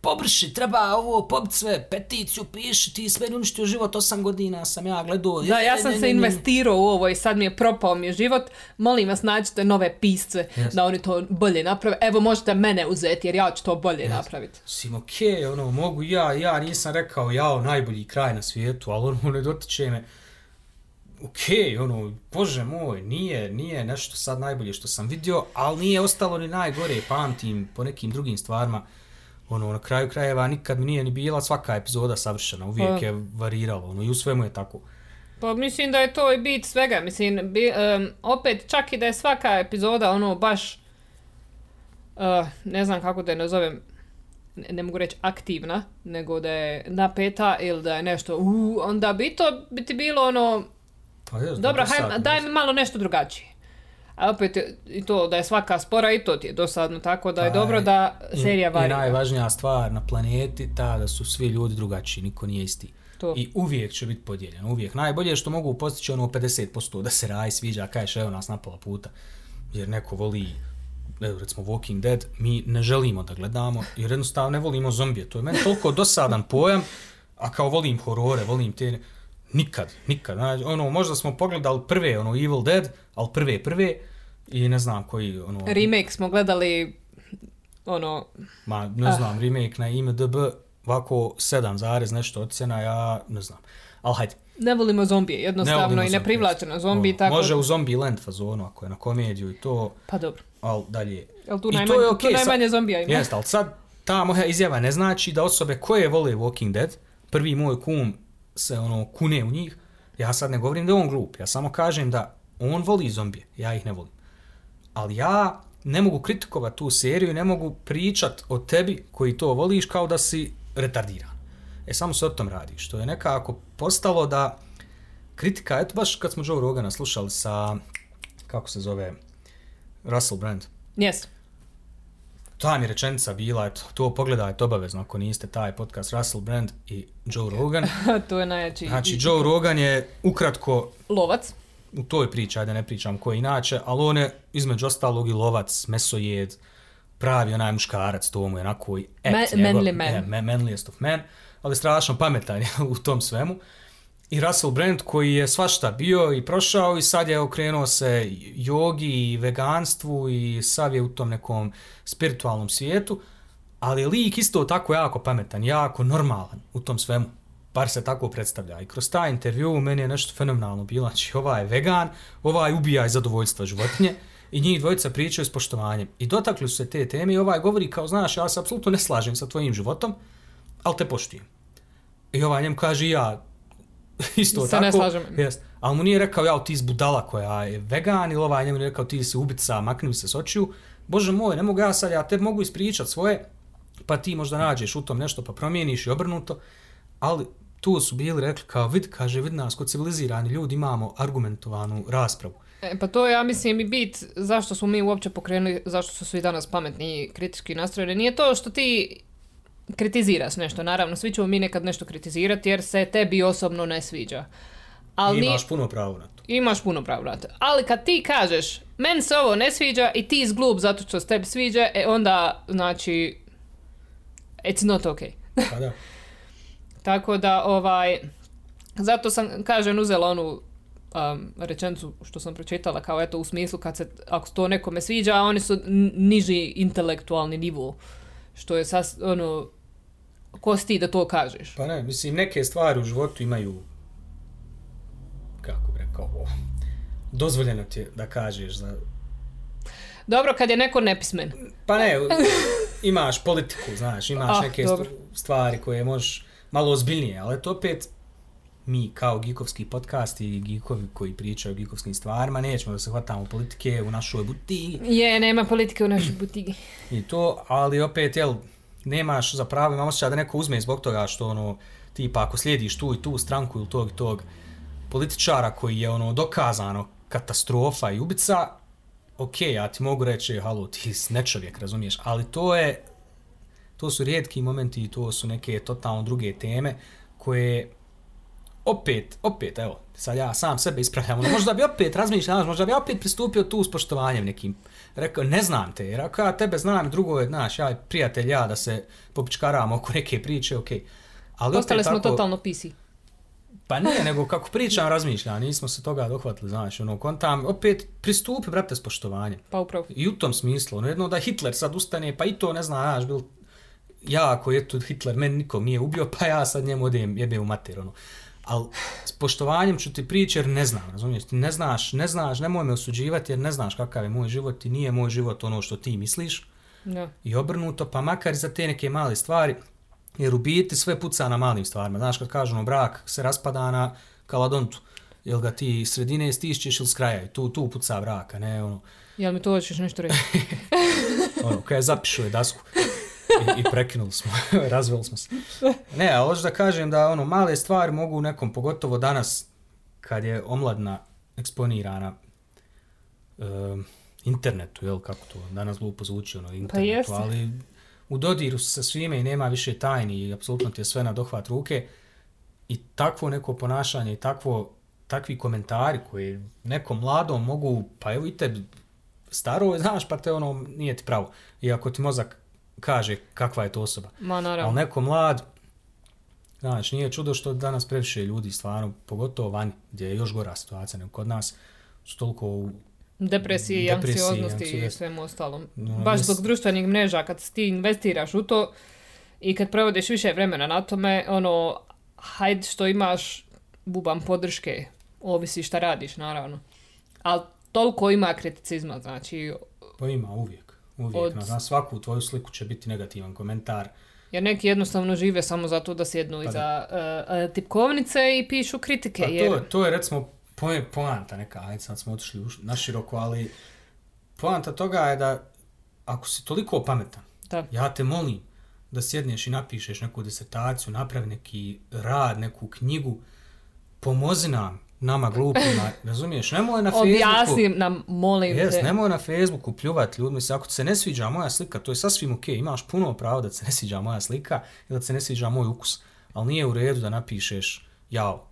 pobrši, treba ovo pobit sve, peticiju piši, ti sve uništio život, osam godina sam ja gledao. Da, ja sam ne, se ne, investirao u ovo i sad mi je propao mi je život. Molim vas, nađite nove pisce Yes. da oni to bolje naprave. Evo, možete mene uzeti jer ja ću to bolje napraviti. Sim, okej, ono, mogu ja, ja nisam rekao jao, najbolji kraj na svijetu, ali ono ne dotiče me. Okej, ono, bože moj, nije, nije nešto sad najbolje što sam vidio, ali nije ostalo ni najgore, pamtim po nekim drugim stvarima. Ono, na kraju krajeva nikad mi nije ni bila svaka epizoda savršena, uvijek Pa. je variralo, ono, i u svemu je tako. Pa mislim da je to i bit svega. Mislim, bi, em, opet, čak i da je svaka epizoda ono baš, uh, ne znam kako da je nazovem, ne, ne mogu reći aktivna, nego da je napeta ili da je nešto, uh, onda bi to bi ti bilo ono, Pa jes, dobro, hajde, daj mi malo nešto drugačije. A opet i to da je svaka spora i to ti je dosadno, tako da je dobro da I- serija I varira. najvažnija stvar na planeti ta da su svi ljudi drugačiji, niko nije isti. To. I uvijek će biti podijeljen, uvijek. Najbolje je što mogu postići ono 50% da se raj sviđa, kažeš evo nas napola puta. Jer neko voli, evo recimo Walking Dead, mi ne želimo da gledamo, jer jednostavno ne volimo zombije. To je meni toliko dosadan pojam, a kao volim horore, volim te... Nikad, nikad. Znači, ono, možda smo pogledali prve, ono, Evil Dead, ali prve, prve, i ne znam koji, ono... Remake smo gledali, ono, Ma, ne znam, remake na IMDB, ovako 7 zarez nešto ocjena, ja ne znam. Ali hajde. ne volimo zombije, Ne jednostavno volimo i ne zombije. privlače na zombi, tako... Može u Zombie Land fazonu, ako je na komediju i to, Pa dobro. ali dalje. Tu I to najmanje, je tu okej, sad- najmanje zombija ima? Jeste, ali sad ta moja izjava ne znači da osobe koje vole Walking Dead, prvi moj kum se ono kune u njih, ja sad ne govorim da je on glup, ja samo kažem da on voli zombije, ja ih ne volim. Ali ja ne mogu kritikovati tu seriju i ne mogu pričat o tebi koji to voliš kao da si retardiran. E samo se o tom radi, što je nekako postalo da kritika, eto baš kad smo Joe Rogana slušali sa, kako se zove, Russell Brand, Yes. Ta mi rečenica bila, eto, to pogledajte obavezno ako niste taj podcast Russell Brand i Joe Rogan. to je najjači. Znači, Joe Rogan je ukratko Lovac. u toj priči, ajde ne pričam ko je inače, ali on je između ostalog i lovac, mesojed, pravi onaj muškarac, to mu je onako i Ma- act njegov, manly man. je, ma- manliest of man, ali strašno pametan je u tom svemu. I Russell Brand koji je svašta bio i prošao i sad je okrenuo se jogi i veganstvu i sav je u tom nekom spiritualnom svijetu, ali lik isto tako jako pametan, jako normalan u tom svemu. Bar se tako predstavlja. I kroz taj intervju meni je nešto fenomenalno bilo. Znači, ovaj je vegan, ovaj ubija iz zadovoljstva životinje i njih dvojica pričaju s poštovanjem. I dotakli su se te teme i ovaj govori kao, znaš, ja se apsolutno ne slažem sa tvojim životom, ali te poštujem. I ovaj njemu kaže, ja isto Se tako. ne slažem. Jest. Ali mu nije rekao, ja, ti si budala koja je vegan, ili ovaj njemu nije rekao, ti si ubica, makni se s očiju. Bože moj, ne mogu ja sad, ja te mogu ispričat svoje, pa ti možda nađeš u tom nešto, pa promijeniš i obrnuto, ali tu su bili rekli kao, vid, kaže, vid nas, kod civilizirani ljudi imamo argumentovanu raspravu. E, pa to ja mislim, i bit zašto smo mi uopće pokrenuli, zašto su svi danas pametni i kritički nastrojeni. Nije to što ti kritiziraš nešto, naravno, svi ćemo mi nekad nešto kritizirati jer se tebi osobno ne sviđa. Ali Imaš puno pravo na to. Imaš puno pravo na to. Ali kad ti kažeš, meni se ovo ne sviđa i ti izglub zato što se tebi sviđa, e onda, znači, it's not okay. Pa da. Tako da, ovaj, zato sam, kažem, uzela onu um, rečenicu što sam pročitala, kao eto u smislu kad se, ako to nekome sviđa, oni su niži intelektualni nivo. Što je sas, ono, ko si ti da to kažeš? Pa ne, mislim, neke stvari u životu imaju, kako bi rekao, dozvoljeno ti je da kažeš za... Dobro, kad je neko nepismen. Pa ne, imaš politiku, znaš, imaš Ah, neke dobro. st- stvari koje možeš malo ozbiljnije, ali to opet mi kao geekovski podcast i geekovi koji pričaju o geekovskim stvarima, nećemo da se hvatamo politike u našoj butigi Je, nema politike u našoj butigi. i to, ali opet, jel, nemaš za pravo, imam osjećaj da neko uzme zbog toga što, ono, tipa, ako slijediš tu i tu stranku ili tog i tog političara koji je, ono, dokazano katastrofa i ubica, ok, ja ti mogu reći, halo, ti si nečovjek, razumiješ, ali to je, to su rijetki momenti i to su neke totalno druge teme koje opet, opet, evo, sad ja sam sebe ispravljam, ono, možda bi opet razmišljao, možda bi opet pristupio tu s poštovanjem nekim. Rekao, ne znam te, jer ako ja tebe znam, drugo je, znaš, ja prijatelj, ja da se popičkaramo oko neke priče, okej. Ali Postali opet smo tako- totalno PC. Pa ne, nego kako pričam, razmišljam, nismo se toga dohvatili, znaš, ono, kontam, opet pristupi, brate, s poštovanjem. Pa upravo. I u tom smislu, ono, jedno da Hitler sad ustane, pa i to, ne znam, znaš, bil, ja ako je tu Hitler, meni nikom nije ubio, pa ja sad njemu odem jebe u mater, ono. Ali s poštovanjem ću ti prići jer ne znam, razumiješ, ti ne znaš, ne znaš, nemoj me osuđivati jer ne znaš kakav je moj život i nije moj život ono što ti misliš Da. i obrnuto, pa makar za te neke male stvari, jer u biti sve puca na malim stvarima. Znaš kad kažu ono, brak se raspada na kaladontu, jel ga ti iz sredine stišćeš ili s kraja i tu, tu puca braka, ne ono, Jel mi to hoćeš nešto reći? ono, kada je zapišao je dasku i, i prekinuli smo, razveli smo se. Ne, ali hoću da kažem da ono, male stvari mogu nekom, pogotovo danas, kad je omladna eksponirana um, internetu, jel, kako to danas glupo zvuči, ono, internetu, jeste. ali u dodiru sa svime i nema više tajni i apsolutno ti je sve na dohvat ruke i takvo neko ponašanje i takvo, takvi komentari koji nekom mladom mogu, pa evo i tebi, staro, znaš, pa te ono, nije ti pravo. I ako ti mozak kaže kakva je to osoba. Ma Ali naravno. neko mlad, znaš, nije čudo što danas previše ljudi, stvarno, pogotovo vani, gdje je još gora situacija nego kod nas, su toliko u Depresije i Depresiji, anksioznosti i svemu ostalom. Baš zbog društvenih mreža, kad ti investiraš u to i kad provodiš više vremena na tome, ono, hajde što imaš, bubam podrške, ovisi šta radiš, naravno. Ali toliko ima kriticizma, znači, Pa ima uvijek. Uvijek. Od- Na, svaku tvoju sliku će biti negativan komentar. jer neki jednostavno žive samo zato da sjednu Pa iza uh, tipkovnice i pišu kritike. Pa jer... to, to je recimo po, poanta neka, ajde sad smo otišli u, na široko, ali poanta toga je da ako si toliko pametan, Da. ja te molim da sjedneš i napišeš neku disertaciju, napravi neki rad, neku knjigu, pomozi nam, nama glupima, razumiješ, nemoj na Facebooku... Objasni nam, molim te. nemoj na Facebooku pljuvat ljudi, mislim, ako ti se ne sviđa moja slika, to je sasvim ok, imaš puno pravo da se ne sviđa moja slika ili da se ne sviđa moj ukus, ali nije u redu da napišeš, jao,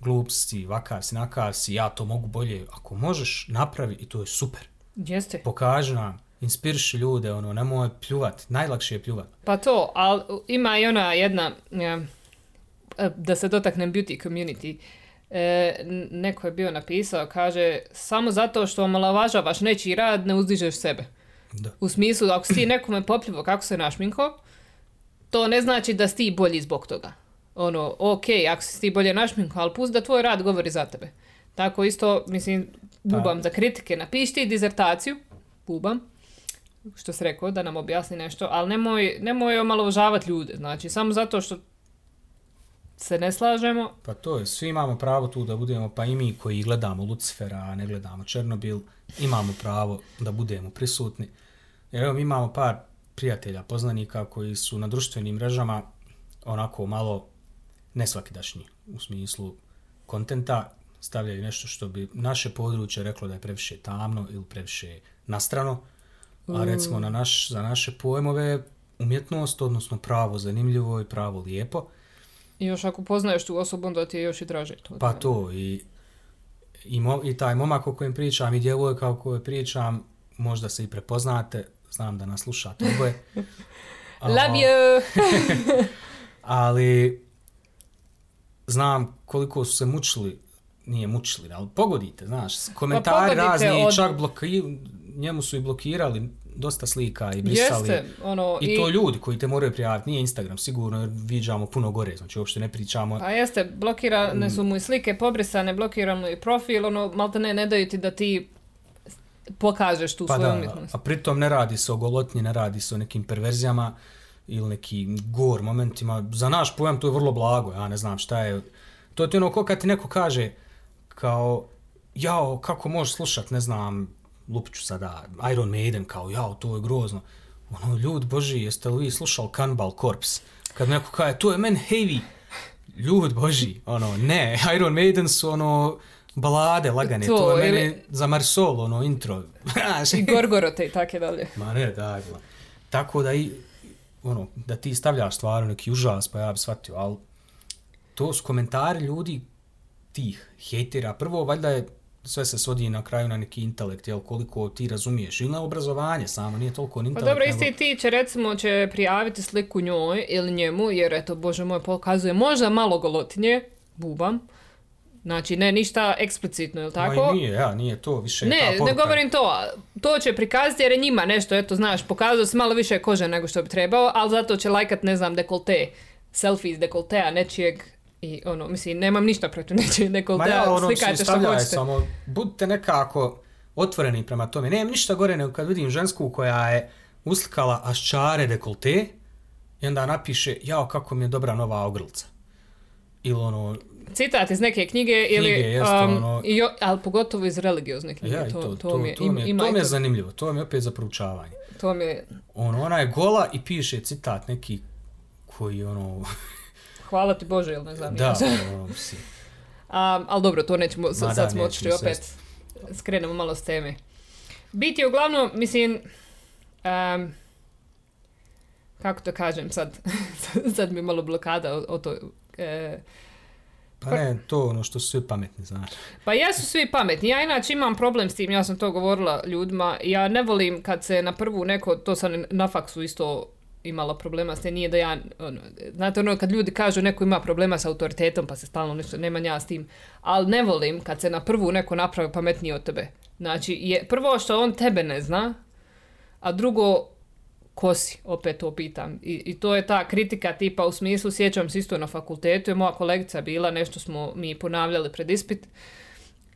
glup si, vakav si, nakav si, ja to mogu bolje, ako možeš, napravi i to je super. Jeste. Pokaži nam, inspiriši ljude, ono, nemoj pljuvat, najlakše je pljuvat. Pa to, ali ima i ona jedna, ja, e, da se dotaknem beauty community, e, neko je bio napisao, kaže, samo zato što omalovažavaš nečiji rad, ne uzdižeš sebe. Da. U smislu, ako si ti nekome popljivo kako se našminko, to ne znači da si ti bolji zbog toga. Ono, ok, ako si ti bolje našminko, ali pusti da tvoj rad govori za tebe. Tako isto, mislim, bubam za kritike. Napiši ti dizertaciju, bubam, što se rekao, da nam objasni nešto, ali nemoj, nemoj omalovažavati ljude. Znači, samo zato što se ne slažemo, Pa to je, svi imamo pravo tu da budemo, pa i mi koji gledamo Lucifera, a ne gledamo Černobil, imamo pravo da budemo prisutni. Jer evo mi imamo par prijatelja, poznanika koji su na društvenim mrežama onako malo nesvakidašnji u smislu kontenta, stavljaju nešto što bi naše područje reklo da je previše tamno ili previše nastrano, a recimo na naš, za naše pojmove umjetnost, odnosno pravo zanimljivo i pravo lijepo, i još ako poznaješ tu osobu, onda ti je još i draže to. Pa to i, i, mo, i taj momak o kojem pričam i djevojka o kojoj pričam, možda se i prepoznate, znam da nas slušate oboje. Love you! Ali znam koliko su se mučili nije mučili, ali pogodite, znaš, komentari Pa pogodite razni, od- čak bloki, njemu su i blokirali dosta slika i brisali. Jeste, ono, I, to ljudi koji te moraju prijaviti, nije Instagram, sigurno, jer viđamo puno gore, znači uopšte ne pričamo. Pa jeste, blokirane Mm. su mu i slike, pobrisane, blokirano i profil, ono, malte ne, ne daju ti da ti pokažeš tu Pa svoju da, umjetnost. a pritom ne radi se o golotnji, ne radi se o nekim perverzijama ili nekim gor momentima. Za naš pojam to je vrlo blago, ja ne znam šta je. To ti ono ko kad ti neko kaže kao, jao, kako možeš slušat, ne znam, lupiću sada, Iron Maiden, kao, jao, to je grozno. Ono, ljud boži, jeste li vi slušali Cannibal Corpse? Kad neko kaže, to je men heavy. Ljud boži, ono, ne, Iron Maiden su ono, balade lagane, to, To, je ili- meni za Marsol, ono, intro. I Gorgorote i tako dalje. Ma ne, da, gla. Tako da i, ono, da ti stavljaš stvarno neki užas, pa ja bi shvatio, ali to su komentari ljudi tih hejtera. Prvo, valjda je sve se svodi na kraju na neki intelekt, jel, koliko ti razumiješ, ili na obrazovanje samo, nije toliko ni Pa intelekt. dobro, nego- isti ti će recimo će prijaviti sliku njoj ili njemu, jer eto, bože moj, pokazuje možda malo golotinje, bubam, znači ne ništa eksplicitno, ili Ma i tako? nije, ja, nije to više ta Ne, ne poruka. govorim to, to će prikazati jer je njima nešto, eto, znaš, pokazao se malo više kože nego što bi trebao, ali zato će lajkat, ne znam, dekolte, selfie iz dekoltea nečijeg i ono, mislim, nemam ništa protiv Ma dekoltea, ja, ono, slikajte što hoćete. samo, budite nekako otvoreni prema tome. Nemam ništa gore nego kad vidim žensku koja je uslikala aščare dekolte i onda napiše, jao, kako mi je dobra nova ogrlica. Ili ono, Citat iz neke knjige ili, Knjige, jeste, um, ono- i ali pogotovo iz religiozne knjige, ja, to, to, to, mi je, to, mi je, ima to mi je zanimljivo, to mi je opet za proučavanje. to mi je, Ono, ona je gola i piše citat neki koji, ono, hvala ti Bože, ili ne znam. da, A, ali dobro, to nećemo, sad, Ma sad da, smo otišli opet, svest. skrenemo malo s teme. Bit je uglavnom, mislim, em, kako to kažem sad, sad mi je malo blokada o, o to. e, pa ne, to ono što su svi pametni, znaš. Pa jesu svi pametni. Ja inače imam problem s tim, ja sam to govorila ljudima. Ja ne volim kad se na prvu neko, to sam na faksu isto imala problema s tim, nije da ja, ono, znate ono kad ljudi kažu neko ima problema s autoritetom pa se stalno nešto, nemam ja s tim, ali ne volim kad se na prvu neko napravi pametniji od tebe. Znači, je, prvo što on tebe ne zna, a drugo, ko si, opet to pitam. I, I to je ta kritika tipa u smislu, sjećam se isto na fakultetu, je moja kolegica bila, nešto smo mi ponavljali pred ispit,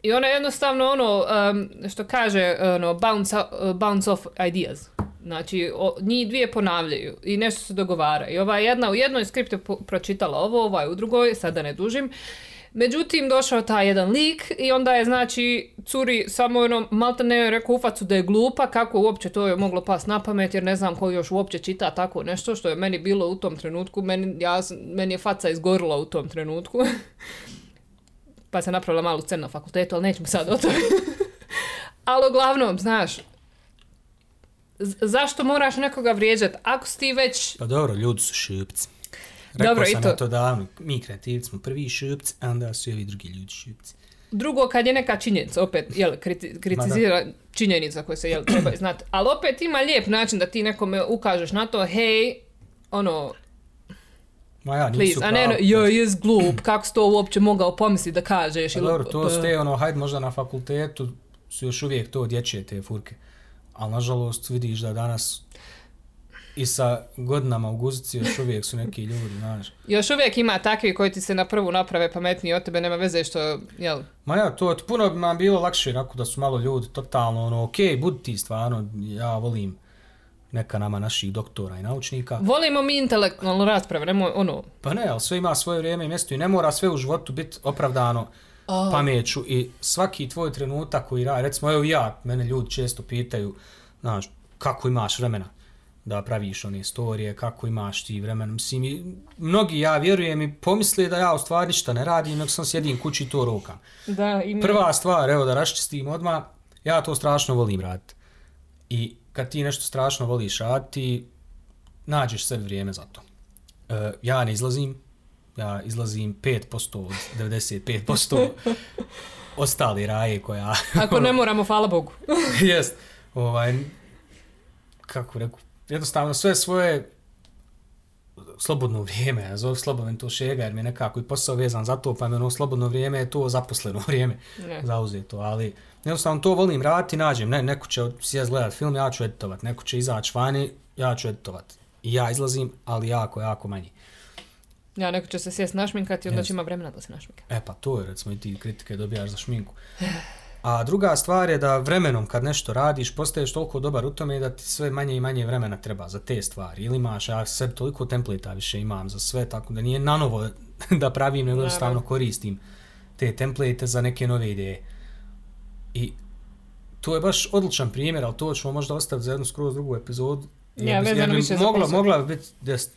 i ona jednostavno ono, um, što kaže, ono, bounce, uh, bounce off ideas. Znači, o, njih dvije ponavljaju i nešto se dogovara. I ova jedna u jednoj skriptu pročitala ovo, ovaj u drugoj, sada ne dužim. Međutim, došao taj jedan lik i onda je, znači, curi samo ono, malte ne rekao u facu da je glupa, kako uopće to je moglo pas na pamet, jer ne znam ko još uopće čita tako nešto, što je meni bilo u tom trenutku. Meni, ja, meni je faca izgorila u tom trenutku. pa sam napravila malu scenu na fakultetu, ali nećemo sad o tome. ali uglavnom, znaš, zašto moraš nekoga vrijeđati? Ako si ti već... Pa dobro, ljudi su šupci. Rekao Dobro, i sam to- ja to davno, mi kreativci smo prvi šupci, a onda su i ovi drugi ljudi šupci. Drugo, kad je neka činjenica, opet, jel, kriti, kritizira činjenica koje se, jel, treba znati. Ali opet ima lijep način da ti nekome ukažeš na to, hej, ono, Ma ja, nisu please, a ne, pravi. joj, jes glup, kako si to uopće mogao pomisliti da kažeš, Pa ili, dobro, to ste, ono, hajde možda na fakultetu su još uvijek to dječje te furke. Ali nažalost vidiš da danas i sa godinama u guzici još uvijek su neki ljudi, znaš. Još uvijek ima takvi koji ti se na prvu naprave pametniji od tebe, nema veze što, jel, Ma ja, to puno bi nam bilo lakše onako da su malo ljudi totalno ono, ok, budi ti stvarno, ja volim neka nama naših doktora i naučnika. volimo mi intelektualnu raspravu, nemoj, ono, Pa ne, ali sve ima svoje vrijeme i mjesto i ne mora sve u životu biti opravdano pameću i svaki tvoj trenutak koji radi, recimo evo ja, mene ljudi često pitaju, znaš, kako imaš vremena da praviš one storije, kako imaš ti vremena, mislim, i mnogi, ja vjerujem i pomisle da ja u stvari ništa ne radim, nego sam sjedim kući i to rokam. da, ima... Prva stvar, evo da raščistim odmah, ja to strašno volim raditi. I kad ti nešto strašno voliš raditi, nađeš sebi vrijeme za to. E, ja ne izlazim, ja izlazim 5% od 95% ostali raje koja... Ako ne moramo, hvala Bogu. slobodno vrijeme, ja zovem slobodno to šega jer mi je nekako i posao vezan za to, pa mi ono slobodno vrijeme je to zaposleno vrijeme Ne. zauzeto, ali jednostavno to volim raditi, nađem, ne, neko će sjest gledat film, ja ću editovat, neko će izaći vani, ja ću editovat. I ja izlazim, ali jako, jako manje. Ja, neko će se sjest našminkati i onda će ima vremena da se našminka. E pa to je recimo i ti kritike dobijaš za šminku. A druga stvar je da vremenom kad nešto radiš postaješ toliko dobar u tome da ti sve manje i manje vremena treba za te stvari. Ili imaš, ja sebi toliko templeta više imam za sve, tako da nije nanovo da pravim, nego jednostavno koristim te template za neke nove ideje. I to je baš odličan primjer, ali to ćemo možda ostaviti za jednu skroz drugu epizodu. Ja, bi- vezano bi više mogla, mogla bi biti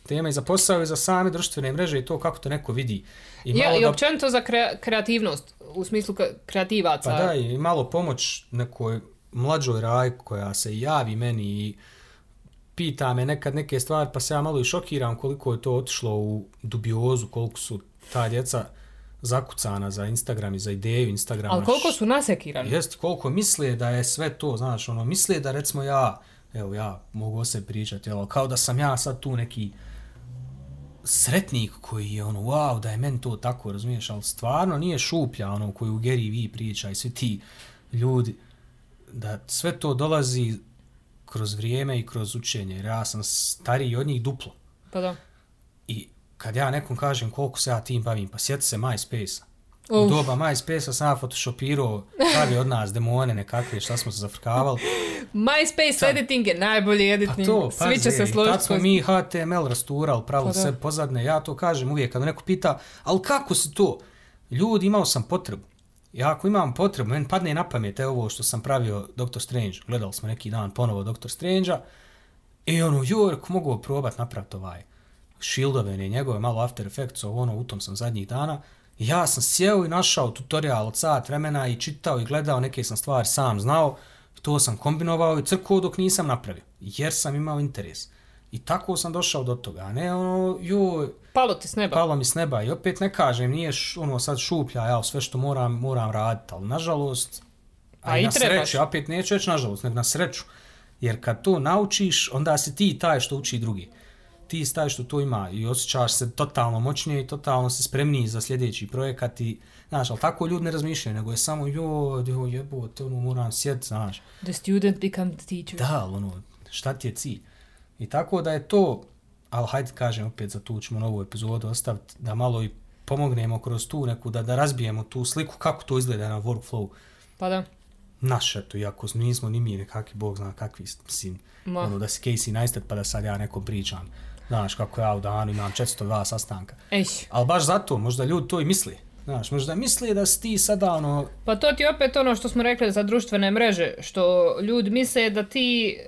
tema i za posao i za same društvene mreže i to kako to neko vidi. I Ja, malo i da općenito za kre- kreativnost, u smislu kreativaca. Pa da, i malo pomoć nekoj mlađoj raj koja se javi meni i pita me nekad neke stvari, pa se ja malo i šokiram koliko je to otišlo u dubiozu, koliko su ta djeca zakucana za Instagram i za ideju Instagrama. Ali koliko su nasekirani? Jest, koliko misle da je sve to, znaš, ono, misle da recimo ja, evo ja mogu o sebi pričati, kao da sam ja sad tu neki sretnik koji je ono, wow, da je meni to tako, razumiješ, ali stvarno nije šuplja, ono, koju Gary Vee priča i svi ti ljudi, da sve to dolazi kroz vrijeme i kroz učenje, jer ja sam stariji od njih duplo. Pa da. I kad ja nekom kažem koliko se ja tim bavim, pa sjeti se MySpace-a. U Uf. doba MySpace-a sam ja photoshopirao, pravi od nas demone nekakve, šta smo se zafrkavali. MySpace editing je najbolji Pa editing. to, Svi će se složiti. Tad smo mi HTML rasturali, pravili Pa sve pozadne. Ja to kažem uvijek kad me neko pita, ali kako se to? Ljudi, imao sam potrebu. Ja ako imam potrebu, meni padne na pamet, evo ovo što sam pravio Doctor Strange. Gledali smo neki dan ponovo Doctor Strange-a. I ono, joj, ako mogu probat napraviti ovaj shieldove, ne njegove, malo After Effects, ovo ono, u tom sam zadnjih dana. Ja sam sjeo i našao tutorial od sat vremena i čitao i gledao, neke sam stvari sam znao. To sam kombinovao i crkao dok nisam napravio. Jer sam imao interes. I tako sam došao do toga, a ne ono, joj, Palo ti s neba. palo mi s neba. I opet ne kažem, nije š, ono sad šuplja, ja sve što moram, moram raditi, ali nažalost, A i na trebaš. sreću, opet neću reći nažalost, nego na sreću. Jer kad to naučiš, onda si ti taj što uči drugi. Ti si taj što to ima i osjećaš se totalno moćnije i totalno se spremniji za sljedeći projekat i, znaš, ali tako ljudi ne razmišljaju, nego je samo, joj, joj, jebote, ono, moram sjet, znaš. The student become the teacher. Da, ono, šta ti je cilj? I tako da je to, ali hajde kažem opet za tu ćemo novu epizodu ostaviti, da malo i pomognemo kroz tu neku, da, da razbijemo tu sliku kako to izgleda na workflow Pa da. naš, eto, iako nismo ni mi nekakvi, bog zna kakvi, mislim, Ma. ono, da si Casey Neistat pa da sad ja nekom pričam. Znaš, kako ja u danu imam 402 sastanka. Ej. Ali baš zato, možda ljudi to i misli. Znaš, možda misle da si ti sada ono, Pa to ti opet ono što smo rekli za društvene mreže, što ljudi misle da ti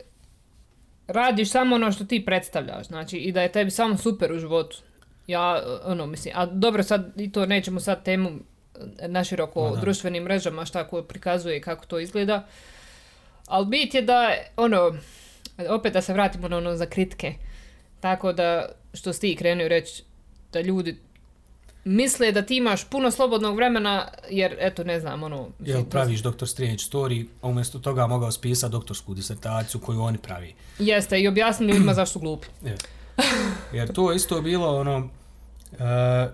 radiš samo ono što ti predstavljaš, znači i da je tebi samo super u životu. Ja, ono, mislim, a dobro sad, i to nećemo sad temu naširoko Ma o društvenim mrežama, šta ko prikazuje i kako to izgleda. Ali bit je da, ono, opet da se vratimo na ono za kritike. Tako da, što si ti krenuo reći, da ljudi misle da ti imaš puno slobodnog vremena, jer, eto, ne znam, ono... jel praviš Dr. Strange story, a umjesto toga mogao spisati doktorsku disertaciju koju oni pravi. Jeste, i objasnili ljudima zašto su glupi. Je. Jer to isto bilo ono e,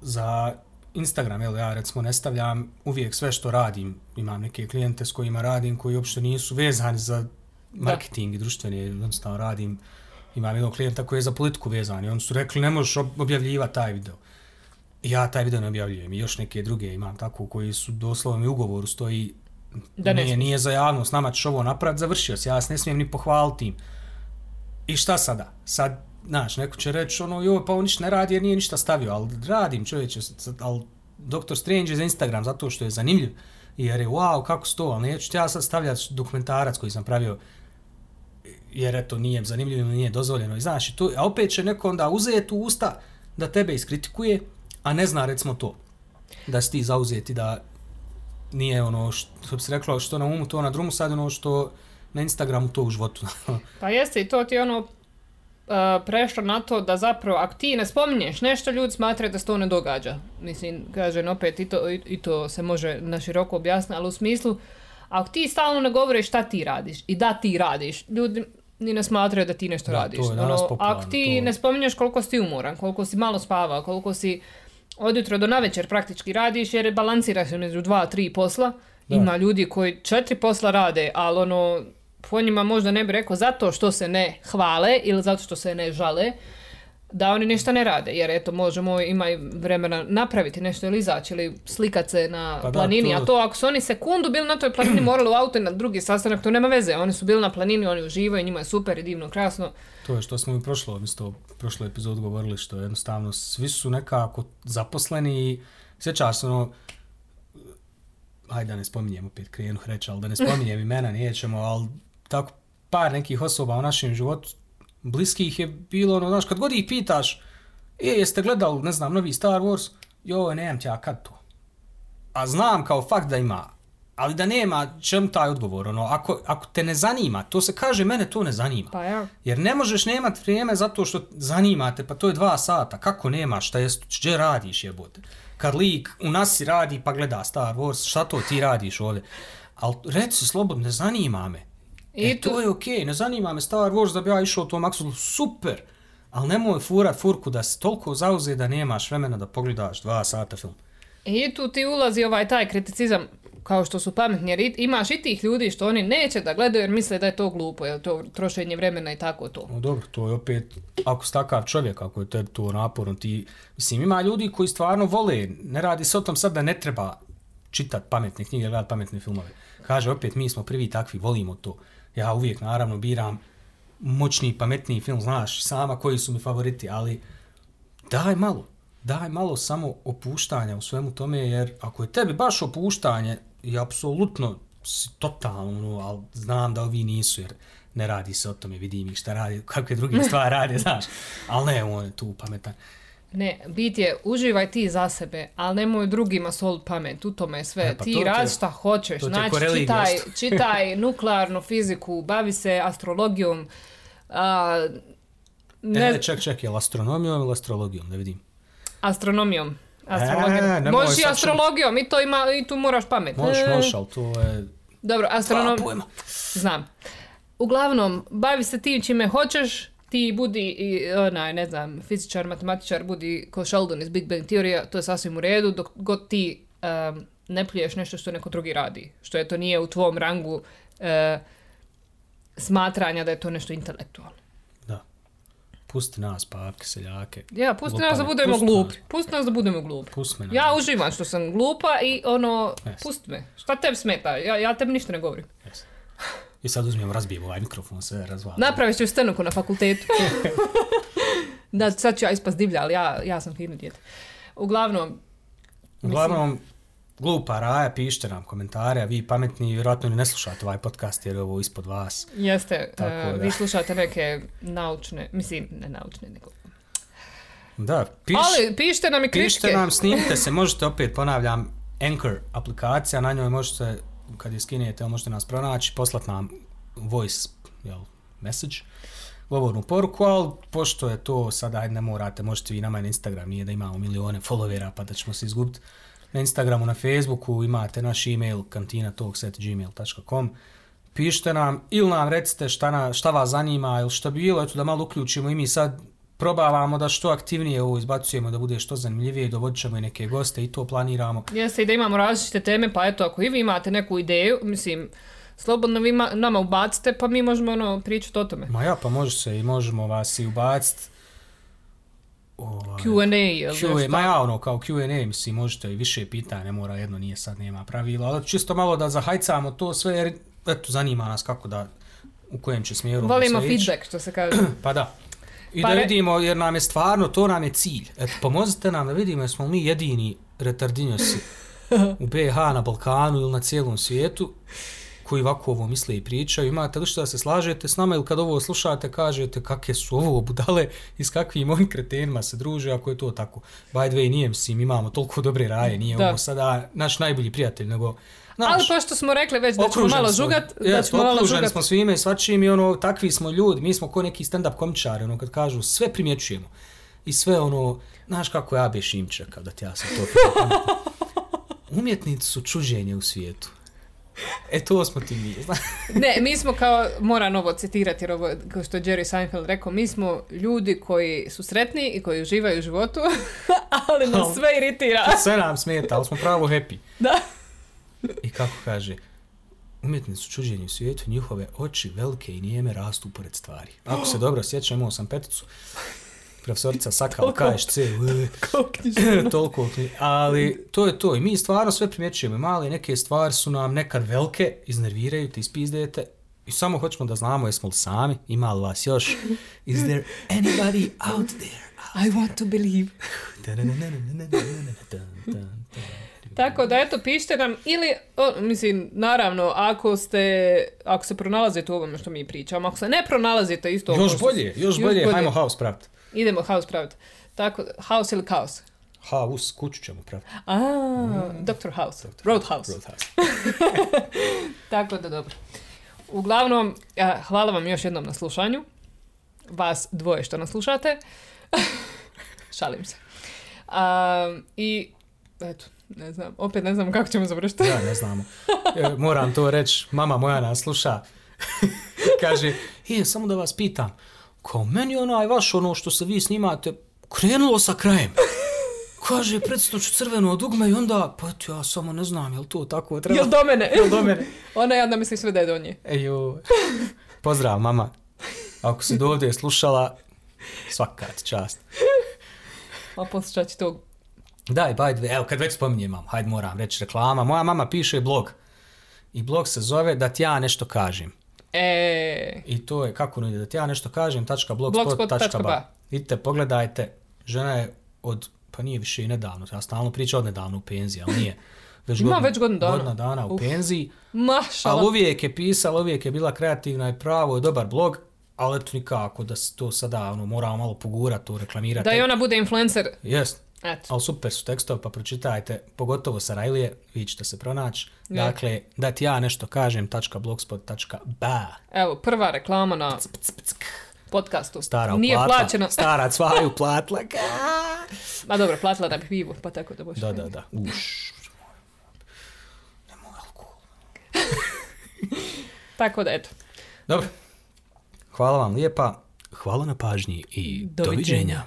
za Instagram, jel ja recimo ne stavljam uvijek sve što radim. Imam neke klijente s kojima radim koji uopšte nisu vezani za marketing i društvene, jednostavno radim. Imam jednog klijenta koji je za politiku vezan i oni su rekli ne možeš ob- objavljivati taj video. I ja taj video ne objavljujem i još neke druge imam tako koji su doslovno mi ugovoru stoji Da ne nije, nije za javnost, nama ćeš ovo napraviti, završio si, ja se ne smijem ni pohvaliti im. I šta sada? Sad, znaš, neko će reći, ono, joj, pa on ništa ne radi jer nije ništa stavio, ali radim čovječe, ali Dr. Strange je za Instagram zato što je zanimljiv, jer je, wow, kako se to, ali neću ti ja sad stavljati dokumentarac koji sam pravio, jer eto, nije zanimljiv ili nije dozvoljeno, i znaš, to, a opet će neko onda uzeti u usta da tebe iskritikuje, a ne zna recimo to, da si ti zauzeti da nije ono što bi se reklo što na umu to na drumu sad ono što na Instagramu to u životu. Pa jeste, i to ti ono uh, prešlo na to da zapravo, ako ti ne spominješ nešto, ljudi smatraju da se to ne događa. Mislim, kažem opet, i to, i, i to se može na široko objasniti, ali u smislu, ako ti stalno ne govoriš šta ti radiš i da ti radiš, ljudi ni ne smatraju da ti nešto Da, to radiš. je danas Ono, popularno, ako ti to- ne spominješ koliko si umoran, koliko si malo spavao, koliko si od jutra do navečer praktički radiš jer balansiraš između dva, tri posla. Da. Ima ljudi koji četiri posla rade, ali ono, po njima možda ne bi rekao zato što se ne hvale ili zato što se ne žale, da oni ništa ne rade, jer eto možemo imaju vremena napraviti nešto ili izaći ili slikat se na Pa da, planini, to- a to ako su oni sekundu bili na toj planini morali u auto i na drugi sastanak, to nema veze, oni su bili na planini, oni uživaju, njima je super i divno, krasno. To je što smo i prošlo, isto prošlo epizod govorili, što jednostavno svi su nekako zaposleni i sjećaš se ono, hajde da ne spominjem opet krenu reći, ali da ne spominjem imena, nećemo, ali tako par nekih osoba u našem životu bliskih je bilo, ono, znaš, kad god ih pitaš, e, jeste gledali, ne znam, novi Star Wars, joj, nemam ti ja kad to. A znam kao fakt da ima, ali da nema čemu taj odgovor, ono, ako, ako te ne zanima, to se kaže, mene to ne zanima. Pa ja. Jer ne možeš nemat vrijeme zato što zanimate, pa to je dva sata. Kako nemaš, šta jest, gdje radiš jebote? Kad lik u nasi radi pa gleda Star Wars, šta to ti radiš ovdje? Ali reci slobodno, ne zanima me. I e, tu- to je okej, ne zanima me Star Wars da bi ja išao u tom Axelu, super. Ali nemoj furat furku da si toliko zauze da nemaš vremena da pogledaš dva sata film. I tu ti ulazi ovaj taj kriticizam kao što su pametni, jer imaš i tih ljudi što oni neće da gledaju jer misle da je to glupo, jer to trošenje vremena i tako to. No dobro, to je opet, ako si takav čovjek, ako je tebi to naporno, ti, mislim, ima ljudi koji stvarno vole, ne radi se o tom sad da ne treba čitat pametne knjige, gledat pametne filmove. Kaže, opet, mi smo prvi takvi, volimo to. Ja uvijek, naravno, biram moćniji, pametniji film, znaš, sama koji su mi favoriti, ali daj malo, daj malo samo opuštanja u svemu tome, jer ako je tebi baš opuštanje, i apsolutno si totalno, ali znam da ovi nisu, jer ne radi se o tome, vidim ih šta radi, kakve druge stvari rade, znaš, ali ne, on je tu pametan. Ne, bit je, uživaj ti za sebe, ali nemoj drugima sol pamet, u tome je sve. E, pa ti radi šta hoćeš, znači čitaj, čitaj nuklearnu fiziku, bavi se astrologijom, a, ne, Ne, ček, ček, je li astronomijom ili astrologijom, da vidim. astronomijom. Astrologijom. E, Možeš i astrologijom, i to ima, i tu moraš pamet. Možeš, E, možeš, ali to je... Dobro, astronom... Znam. Uglavnom, bavi se tim čime hoćeš, ti budi i onaj, ne znam, fizičar, matematičar, budi ko Sheldon iz Big Bang teorija, to je sasvim u redu, dok god ti um, ne pljuješ nešto što neko drugi radi. Što je to nije u tvom rangu e, smatranja da je to nešto intelektualno. Da. Pusti nas, papke, seljake. Ja, pusti nas da budemo Pusti glupi. nas. Pusti nas da budemo glupi. Pusti me na Ja uživam što sam glupa i ono, Yes. pusti me. Šta tebi smeta? Ja, ja tebi ništa ne govorim. Yes. I sad uzmem, razbijem ovaj mikrofon, sve razvalim. Napravit ću stenuku na fakultetu. da, sad ću ja ispast divlja, ali ja, ja sam fino djete. Uglavnom, Uglavnom, glupa raja, pišite nam komentare, a vi pametni vjerojatno ni ne slušate ovaj podcast jer je ovo ispod vas. jeste, Tako eh, da. vi slušate neke naučne, mislim, ne naučne, nego... Da, piš, ali pišite nam i kritike. pišite nam, snimite se, možete opet, ponavljam, Anchor aplikacija, na njoj možete, kad je skinete, možete nas pronaći, poslat nam voice jel, message, govornu poruku, ali pošto je to sada, ajde ne morate, možete vi nama na Instagram, nije da imamo milione followera pa da ćemo se izgubiti. Na Instagramu, na Facebooku imate naš email kantinatalks.gmail.com Pišite nam ili nam recite šta, na, šta vas zanima ili šta bilo, eto da malo uključimo i mi sad probavamo da što aktivnije ovo izbacujemo, da bude što zanimljivije, dovodit ćemo i neke goste i to planiramo. Jeste i da imamo različite teme, pa eto, ako i vi imate neku ideju, mislim, slobodno vi ma- nama ubacite, pa mi možemo ono, pričati o tome. Ma ja, pa može se i možemo vas i ubaciti. Ovaj, Q&A, Q&A, ma ja ono kao Q&A, mislim, možete i više pitanja, ne mora jedno, nije sad, nema pravila, ali čisto malo da zahajcamo to sve, jer eto, zanima nas kako da, u kojem će smjeru Volimo feedback, što se kaže. Pa da. I Pa da re- vidimo, jer nam je stvarno, to nam je cilj. Eto, pomozite nam da vidimo li mi jedini retardinjosi u BiH, na Balkanu ili na cijelom svijetu koji ovako ovo misle i pričaju. Imate li što da se slažete s nama ili kad ovo slušate kažete kakve su ovo budale i s kakvim oni kretenima se druže ako je to tako. By the way, nije mislim, imamo toliko dobre raje, nije Da. ovo sada naš najbolji prijatelj, nego Ali naš, pošto smo rekli već da ćemo malo smo. žugat, da ćemo malo žugat. smo svime i svačim i ono, takvi smo ljudi, mi smo ko neki stand-up komičari, ono, kad kažu, sve primjećujemo. I sve ono, znaš kako ja bi Šimča, kao da ti ja sam to. Umjetnici su čuđenje u svijetu. E, to smo ti mi. Ne, mi smo kao, moram ovo citirati, jer ovo, kao što je Jerry Seinfeld rekao, mi smo ljudi koji su sretni i koji uživaju u životu, ali nas sve iritira. Sve nam smeta, ali smo pravo happy. Da. I kako kaže, umjetnici su čuđenju u svijetu, njihove oči velike i nijeme rastu pored stvari. Ako se dobro sjećam, imao sam peticu, profesorica Sakala Koliko? KSC, toliko, ali to je to i mi stvarno sve primjećujemo, male neke stvari su nam nekad velike, iznerviraju te, ispizdete i samo hoćemo da znamo jesmo li sami, ima li vas još, is there anybody out there? I want to believe. Tako da eto, pišite nam ili, o, mislim, naravno, ako ste, ako se pronalazite u ovome što mi pričamo, ako se ne pronalazite isto Još bolje, još bolje, hajmo house praviti. Idemo house praviti. Tako, house ili kaos? House, kuću ćemo praviti. A, Dr. House, Roadhouse. Roadhouse. Tako da dobro. Uglavnom, hvala vam još jednom na slušanju. Vas dvoje što nas slušate. Šalim se. A, I, eto, ne znam, opet ne znam kako ćemo završiti. Ja, ne znamo. E, Moram to reći, mama moja nas sluša. Kaže, je, samo da vas pitam, kao meni onaj vaš ono što se vi snimate, krenulo sa krajem. Kaže, predstoću crveno dugme i onda, pa eto, ja samo ne znam, jel to tako treba? Jel do mene? Jel do mene? Ona jedna misli sve da je do nje. Ejo. Pozdrav, mama. Ako si do ovdje slušala, svaka ti čast. A poslušat će to. Daj, by the evo, kad već spominjem mam, hajde moram reći reklama. Moja mama piše blog. I blog se zove da ti ja nešto kažem. E, I to je, kako ono ide, da ti ja nešto kažem, tačka Blogspot.ba. blogspot.ba. Idite, pogledajte, žena je od, pa nije više i nedavno, ja stalno pričam od nedavno u penziji, ali nije. Već Ima već godinu dana. Godina dana u Uf. penziji, mašala. ali uvijek je pisala, uvijek je bila kreativna i pravo je dobar blog, ali eto nikako da se to sada ono, moramo malo pogurati, to reklamirati. Da i ona bude influencer. Jest, Eto. ali super su tekstovi, pa pročitajte, pogotovo sa Rajlije, vi ćete se pronaći. Dakle, da ti ja nešto kažem, .blogspot.ba. Evo, prva reklama na podcastu. Stara Nije uplatla, plaćena. stara cvaju platla. Ma dobro, platila da bi pivo, pa tako da boš. Da, da, da. Uš. Nemoj alkohol. Tako da, eto. Dobro. Hvala vam lijepa. Hvala na pažnji i Doviđenja. doviđenja.